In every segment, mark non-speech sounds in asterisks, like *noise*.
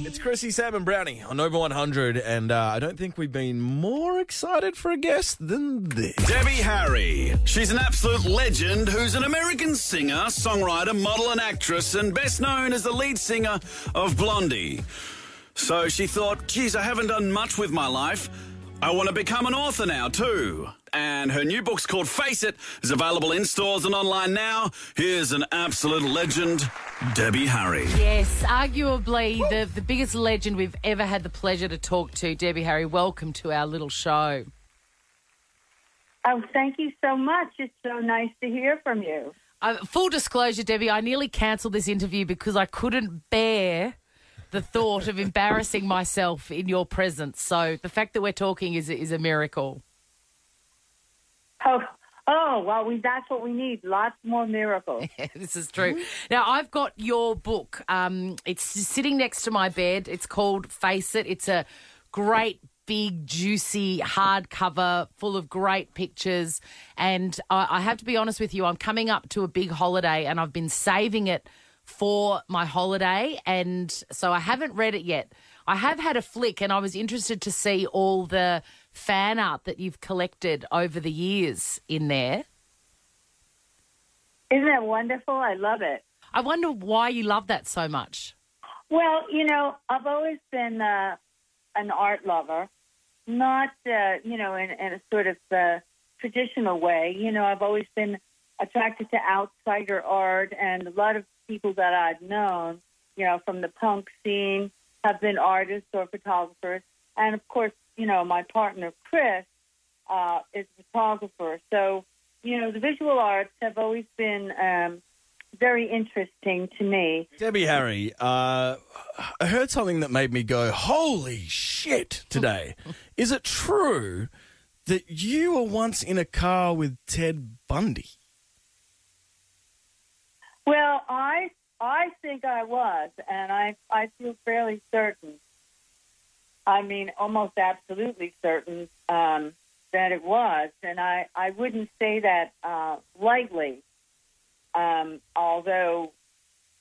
It's Chrissy, Sam, and Brownie on Nova 100, and uh, I don't think we've been more excited for a guest than this. Debbie Harry. She's an absolute legend who's an American singer, songwriter, model, and actress, and best known as the lead singer of Blondie. So she thought, geez, I haven't done much with my life. I want to become an author now, too. And her new book's called Face It, is available in stores and online now. Here's an absolute legend, Debbie Harry. Yes, arguably the, the biggest legend we've ever had the pleasure to talk to. Debbie Harry, welcome to our little show. Oh, thank you so much. It's so nice to hear from you. Uh, full disclosure, Debbie, I nearly cancelled this interview because I couldn't bear the thought of embarrassing myself in your presence. So the fact that we're talking is is a miracle. Oh, oh well, we, that's what we need. Lots more miracles. *laughs* this is true. Now, I've got your book. Um, it's sitting next to my bed. It's called Face It. It's a great, big, juicy hardcover full of great pictures. And I, I have to be honest with you, I'm coming up to a big holiday and I've been saving it for my holiday. And so I haven't read it yet. I have had a flick and I was interested to see all the fan art that you've collected over the years in there. Isn't that wonderful? I love it. I wonder why you love that so much. Well, you know, I've always been uh, an art lover, not, uh, you know, in, in a sort of uh, traditional way. You know, I've always been attracted to outsider art, and a lot of people that I've known, you know, from the punk scene have been artists or photographers. And of course, you know, my partner, Chris, uh, is a photographer. So, you know, the visual arts have always been um, very interesting to me. Debbie Harry, uh, I heard something that made me go, holy shit, today. *laughs* Is it true that you were once in a car with Ted Bundy? Well, I I think I was, and I I feel fairly certain. I mean, almost absolutely certain um, that it was, and I I wouldn't say that uh, lightly. Um, although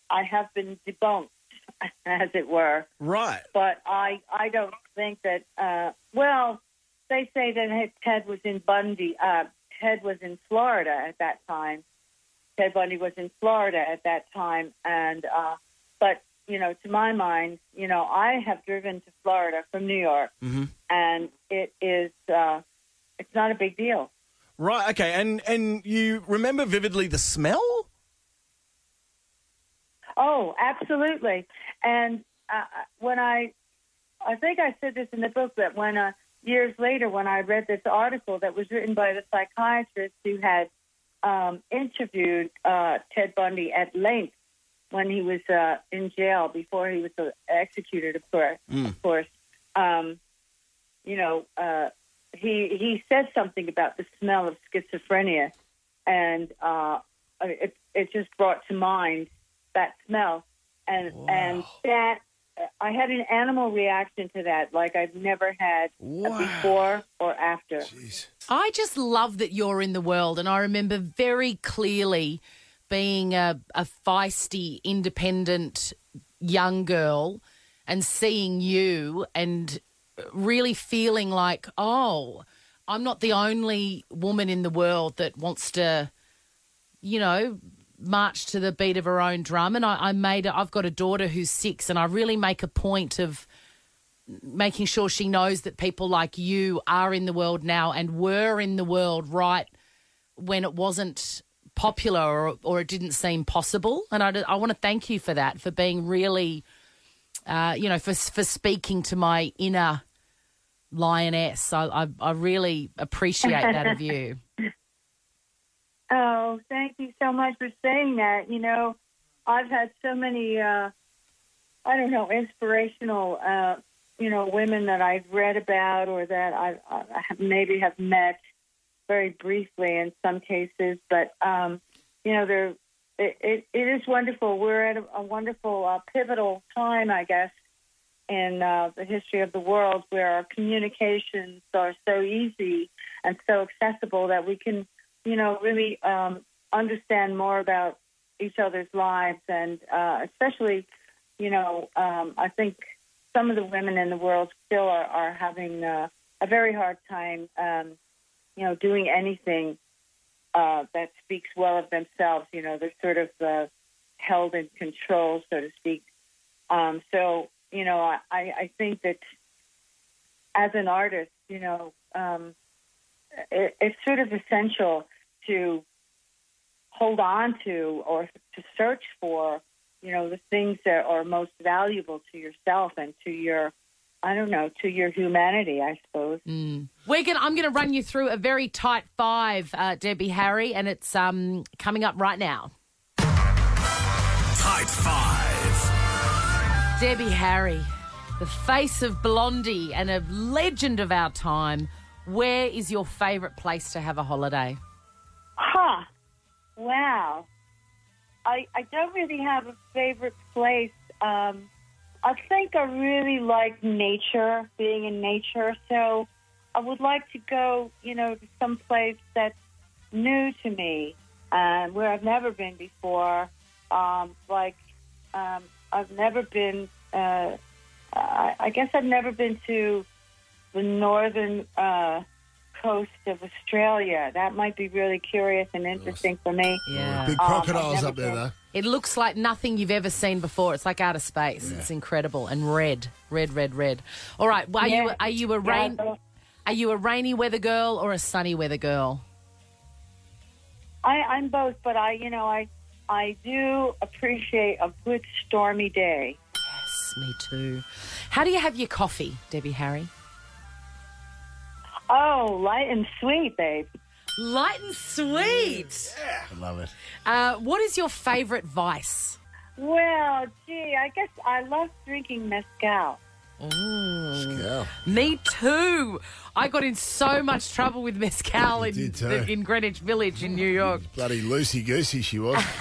I have been debunked, *laughs* as it were. Right. But I I don't think that. Uh, well, they say that Ted was in Bundy. Uh, Ted was in Florida at that time Ted Bundy was in Florida at that time, and uh, but you know, to my mind, you know, I have driven to Florida from New York, Mhm. and it is uh, it's not a big deal. Right, okay. And, and you remember vividly the smell? Oh, absolutely. And uh, when I, I think I said this in the book that when uh, years later, when I read this article that was written by the psychiatrist who had um, interviewed uh, Ted Bundy at length when he was uh, in jail before he was uh, executed, of course. Of course, um, you know, uh, he he said something about the smell of schizophrenia, and uh, it it just brought to mind that smell, and and that I had an animal reaction to that, like I've never had Wow. before or after. I just love that you're in the world, and I remember very clearly being a, a feisty, independent young girl and seeing you and really feeling like, oh, I'm not the only woman in the world that wants to, you know, march to the beat of her own drum. And I, I made, I've got a daughter who's six, and I really make a point of making sure she knows that people like you are in the world now and were in the world right when it wasn't popular or, or it didn't seem possible. And I, I want to thank you for that, for being really, uh, you know, for, for speaking to my inner lioness. I, I, I really appreciate that of you. *laughs* Oh, thank you so much for saying that. You know, I've had so many, uh, I don't know, inspirational, uh, you know, women that I've read about or that I, I maybe have met very briefly in some cases. But, um, you know, they're, it, it, it is wonderful. We're at a, a wonderful, uh, pivotal time, I guess, in uh, the history of the world where our communications are so easy and so accessible that we can, you know, really um, understand more about each other's lives, and uh, especially, you know, um, I think some of the women in the world still are, are having uh, a very hard time, um, you know, doing anything uh, that speaks well of themselves. You know, they're sort of uh, held in control, so to speak. Um, so, you know, I, I think that as an artist, you know, um, it, it's sort of essential to hold on to or to search for, you know, the things that are most valuable to yourself and to your, I don't know, to your humanity, I suppose. Mm. We're gonna. I'm gonna run you through a very tight five, uh, Debbie Harry, and it's um, coming up right now. Tight five. Debbie Harry, the face of Blondie and a legend of our time. Where is your favourite place to have a holiday? Huh. Wow. I, I don't really have a favorite place. Um, I think I really like nature, being in nature. So I would like to go, you know, to some place that's new to me, uh, where I've never been before. Um, like, um, I've never been, uh, I, I guess I've never been to the northern uh, coast of Australia. That might be really curious and interesting for me. Yeah. Big Um, crocodiles I've up there, never though. It looks like nothing you've ever seen before. It's like outer space. It's incredible and red, red, red, red. All right. Well, are you Yeah. are you a Yeah, rain so are you a rainy weather girl or a sunny weather girl? I, I'm both, but I, you know, I, I do appreciate a good stormy day. Yes, me too. How do you have your coffee, Debbie Harry? Oh, light and sweet, babe. Light and sweet. I love it. Uh, what is your favourite vice? Well, gee, I guess I love drinking mezcal. Yeah. Me too. I got in so much trouble with mezcal in, did too. in Greenwich Village in New York. *laughs* Bloody loosey goosey she was. *laughs*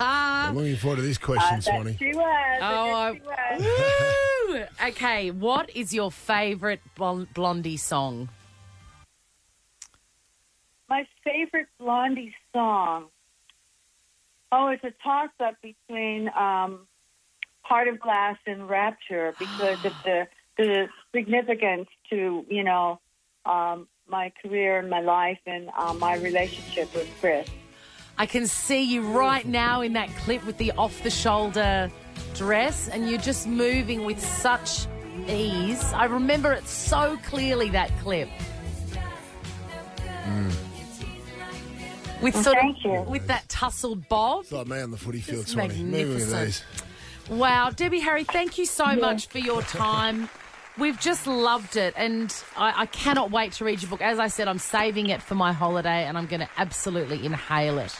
I'm looking forward to this question, That Swanee. she was. Oh, that she was. Woo! Okay, what is your favourite Blon- Blondie song? My favorite Blondie song. Oh, it's a toss up between um, Heart of Glass and Rapture because of the the significance to you know um, my career and my life and um, my relationship with Chris. I can see you right now in that clip with the off the shoulder dress, and you're just moving with such ease. I remember it so clearly, that clip. With sort Thank of you. with that tussled bob. It's like me on the footy field, It's Swanee. Moving with magnificent. these. Wow, Debbie Harry, thank you so much for your time. We've just loved it, and I, I cannot wait to read your book. As I said, I'm saving it for my holiday, and I'm going to absolutely inhale it.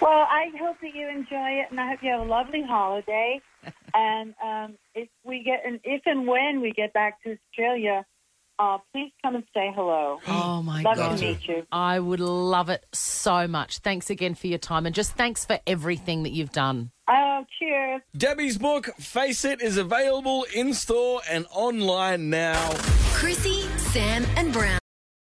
Well, I hope that you enjoy it, and I hope you have a lovely holiday. *laughs* and um, if we get, and if and when we get back to Australia, uh, please come and say hello. Oh my Love god, to meet you. I would love it so much. Thanks again for your time, and just thanks for everything that you've done. Oh, cheers. Debbie's book, Face It, is available in store and online now. Chrissy, Sam, and Brown.